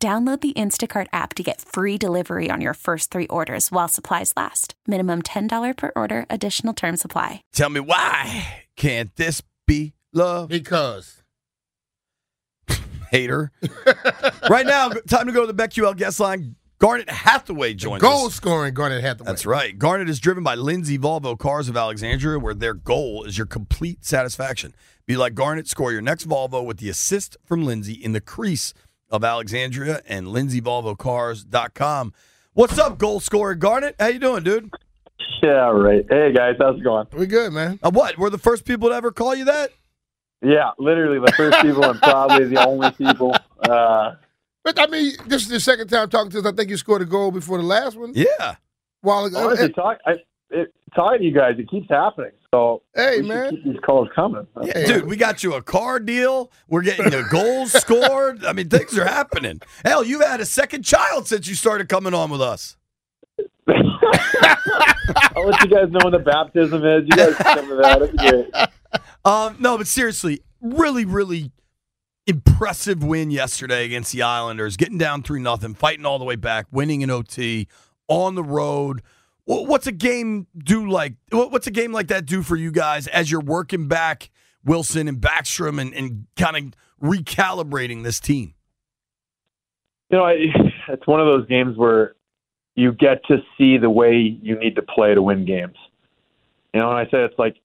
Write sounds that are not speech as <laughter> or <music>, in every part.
Download the Instacart app to get free delivery on your first three orders while supplies last. Minimum $10 per order, additional term supply. Tell me why can't this be love? Because. Hater. <laughs> right now, time to go to the BetQL guest line. Garnet Hathaway joins Goal us. Goal scoring Garnet Hathaway. That's right. Garnet is driven by Lindsay Volvo Cars of Alexandria, where their goal is your complete satisfaction. Be like Garnet, score your next Volvo with the assist from Lindsay in the crease of Alexandria and lindsayvolvocars.com. What's up, goal scorer Garnet? How you doing, dude? Yeah, right. Hey guys, how's it going? We good, man. Uh, what? We're the first people to ever call you that? Yeah, literally the first people and probably the only people. Uh, But I mean, this is the second time talking to us. I think you scored a goal before the last one. Yeah. While ago. honestly, talk, I, it, talking to you guys, it keeps happening. So Hey, we man. keep these calls coming. Yeah, dude, we got you a car deal. We're getting the goals <laughs> scored. I mean, things are happening. Hell, you've had a second child since you started coming on with us. <laughs> I'll let you guys know when the baptism is. You guys come to that. It'd great. <laughs> Um, no, but seriously, really, really impressive win yesterday against the Islanders, getting down three nothing, fighting all the way back, winning in OT on the road. Wh- What's a game do like? What's a game like that do for you guys as you're working back Wilson and Backstrom and, and kind of recalibrating this team? You know, I, <laughs> it's one of those games where you get to see the way you need to play to win games. You know, and I say it's like,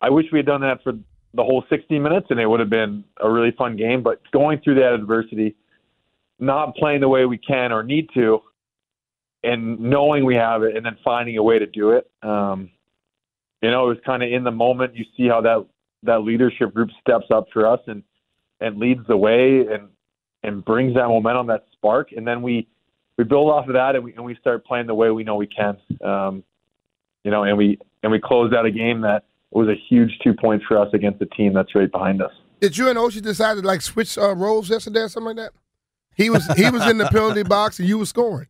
I wish we had done that for the whole 60 minutes and it would have been a really fun game. But going through that adversity, not playing the way we can or need to, and knowing we have it and then finding a way to do it. Um, you know, it was kind of in the moment. You see how that that leadership group steps up for us and and leads the way and and brings that momentum, that spark, and then we we build off of that and we and we start playing the way we know we can. Um, you know, and we and we close out a game that was a huge two points for us against a team that's right behind us. Did you and Oshie decide to like switch uh, roles yesterday or something like that? He was he was in the penalty box and you were scoring.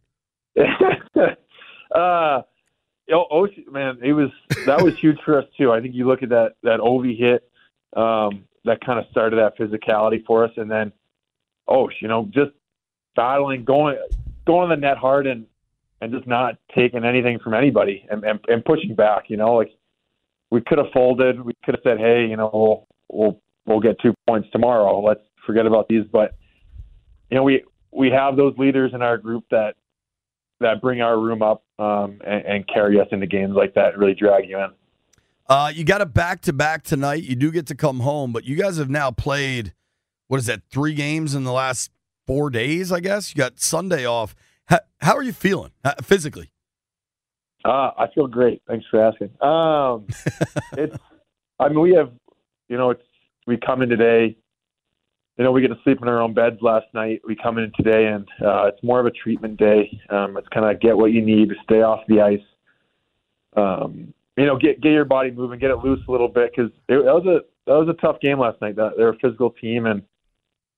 Uh, oh, oh, man, it was that was huge for us too. I think you look at that that Ovi hit um, that kind of started that physicality for us, and then oh, you know, just battling, going going the net hard, and and just not taking anything from anybody, and and, and pushing back. You know, like we could have folded, we could have said, hey, you know, we'll we'll we'll get two points tomorrow. Let's forget about these, but you know, we we have those leaders in our group that that bring our room up um, and, and carry us into games like that, and really drag you in. Uh, you got a back to back tonight. You do get to come home, but you guys have now played what is that? Three games in the last four days, I guess. You got Sunday off. How, how are you feeling uh, physically? Uh, I feel great. Thanks for asking. Um, <laughs> it's, I mean, we have, you know, it's we come in today. You know, we get to sleep in our own beds last night. We come in today, and uh, it's more of a treatment day. Um, it's kind of get what you need to stay off the ice. Um, you know, get get your body moving, get it loose a little bit because that was a that was a tough game last night. That they're a physical team, and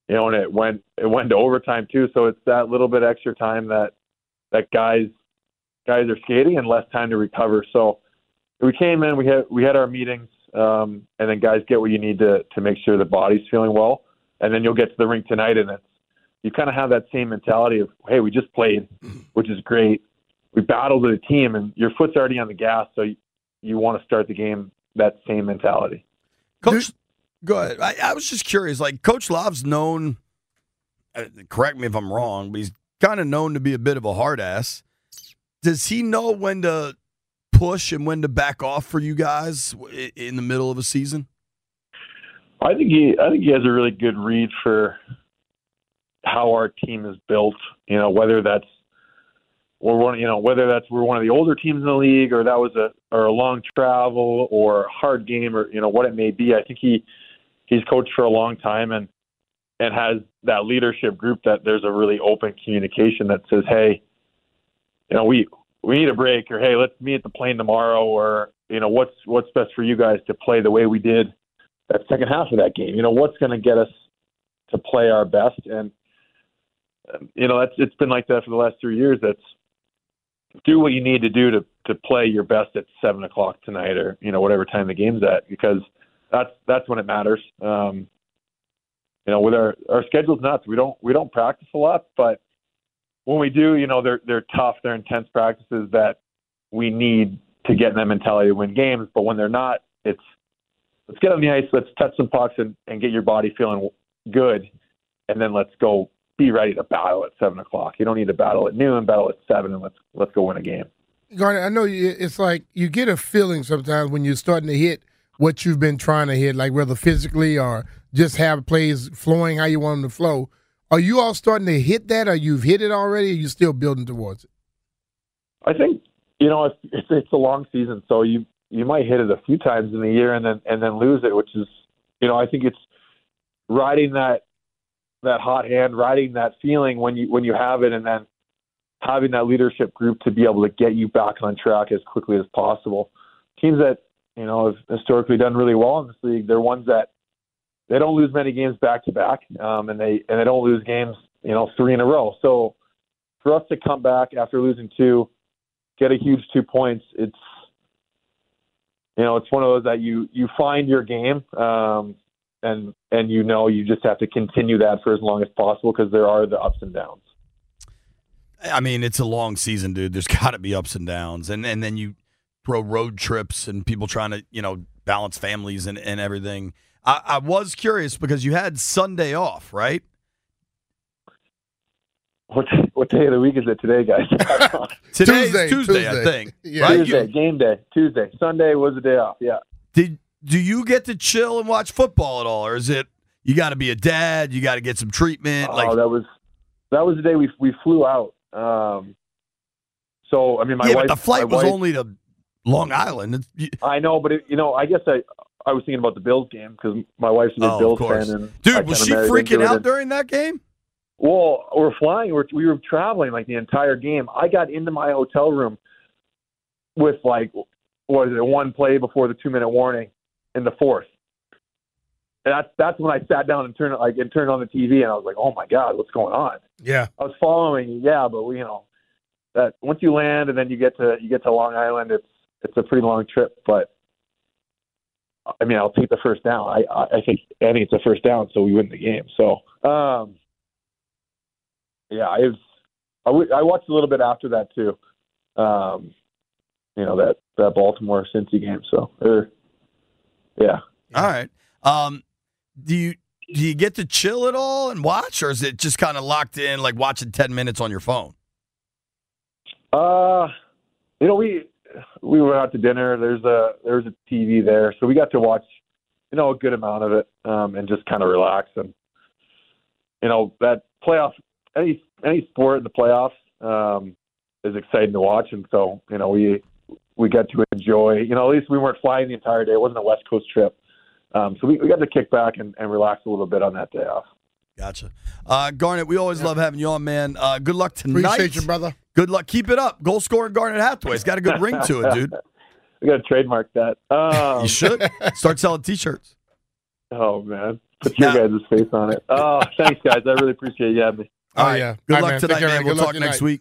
you know, and it went it went to overtime too. So it's that little bit extra time that that guys guys are skating and less time to recover. So we came in, we had we had our meetings, um, and then guys get what you need to to make sure the body's feeling well, and then you'll get to the rink tonight, and it's you kind of have that same mentality of hey, we just played, which is great. We battled with a team, and your foot's already on the gas, so you, you want to start the game that same mentality. Coach, go ahead. I, I was just curious. Like Coach Lavi's known. Uh, correct me if I'm wrong, but he's kind of known to be a bit of a hard ass. Does he know when to push and when to back off for you guys in the middle of a season? I think he I think he has a really good read for how our team is built. You know, whether that's we're one you know, whether that's we're one of the older teams in the league or that was a or a long travel or a hard game or you know, what it may be. I think he he's coached for a long time and and has that leadership group that there's a really open communication that says, hey, you know, we we need a break, or hey, let's meet at the plane tomorrow, or you know, what's what's best for you guys to play the way we did that second half of that game. You know, what's going to get us to play our best, and um, you know, that's it's been like that for the last three years. That's do what you need to do to to play your best at seven o'clock tonight, or you know, whatever time the game's at, because that's that's when it matters. Um, you know, with our our schedule's nuts. We don't we don't practice a lot, but when we do, you know, they're they're tough, they're intense practices that we need to get in that mentality to win games. But when they're not, it's let's get on the ice, let's touch some pucks, and, and get your body feeling good, and then let's go be ready to battle at seven o'clock. You don't need to battle at noon, battle at seven, and let's let's go win a game. Garnet, I know you, it's like you get a feeling sometimes when you're starting to hit what you've been trying to hit, like whether physically or just have plays flowing how you want them to flow. Are you all starting to hit that, or you've hit it already? Or are you still building towards it? I think you know it's, it's it's a long season, so you you might hit it a few times in the year and then and then lose it, which is you know I think it's riding that that hot hand, riding that feeling when you when you have it, and then having that leadership group to be able to get you back on track as quickly as possible. Teams that you know have historically done really well in this league, they're ones that they don't lose many games back to back, um, and they and they don't lose games you know three in a row. So for us to come back after losing two, get a huge two points, it's you know it's one of those that you you find your game. Um, and and you know you just have to continue that for as long as possible because there are the ups and downs. I mean, it's a long season, dude. There's <laughs> got to be ups and downs, and and then you throw road trips and people trying to you know balance families and and everything. I, I was curious because you had Sunday off, right? What what day of the week is it today, guys? <laughs> Today's Tuesday, Tuesday, Tuesday. I think. Yeah. Right? Tuesday, You- game day. Tuesday, Sunday was the day off. Yeah. did do you get to chill and watch football at all, or is it you got to be a dad, you got to get some treatment? like, oh, that was that was the day we we flew out. Um, so I mean, my yeah, wife. but the flight was wife- only to Long Island. It's, you- I know, but it, you know, I guess I I was thinking about the Bills game because my wife's a big Oh, of Bills course. fan, and I dude, was she freaking out and- during that game? Well, we're flying. We're, we were traveling like the entire game. I got into my hotel room with like what is it? One play before the two minute warning in the fourth. And that's that's when I sat down and turned like and turned on the TV and I was like, oh my god, what's going on? Yeah. I was following, yeah, but we, you know, that once you land and then you get to you get to Long Island, it's it's a pretty long trip. But I mean, I'll take the first down. I I, I think I think it's a first down, so we win the game. So, um, yeah, I was I, w- I watched a little bit after that too. Um, you know that that Baltimore Cincy game. So, er, yeah. All right. Um, do you do you get to chill at all and watch, or is it just kind of locked in, like watching ten minutes on your phone? Uh, you know, we we went out to dinner. There's a there's a TV there, so we got to watch, you know, a good amount of it, um, and just kind of relax. And you know, that playoff, any any sport in the playoffs um, is exciting to watch, and so you know, we we got to enjoy. You know, at least we weren't flying the entire day. It wasn't a West Coast trip, um, so we, we got to kick back and, and relax a little bit on that day off. Gotcha. Uh, Garnet, we always love having you on, man. Uh, good luck tonight. Appreciate you, brother. Good luck. Keep it up. Goal scoring Garnet Hathaway. It's got a good ring to it, dude. <laughs> We got to trademark that. Um, You should start selling T-shirts. Oh man, put your Now- guys' face on it. Oh, thanks guys. I really appreciate you having me. Oh, All right. yeah. Good All right, luck man. tonight, man. man. We'll Good talk next week.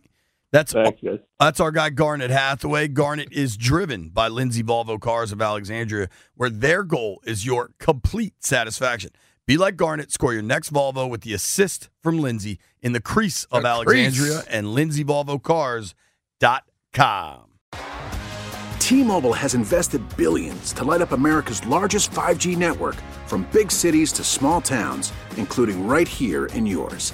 That's Thanks guys. That's our guy Garnet Hathaway. Garnet is driven by Lindsay Volvo Cars of Alexandria, where their goal is your complete satisfaction. Be like Garnet, score your next Volvo with the assist from Lindsay in the crease of The Alexandria crease. and LindsayVolvoCars.com. T-Mobile has invested billions to light up America's largest 5G network from big cities to small towns, including right here in yours.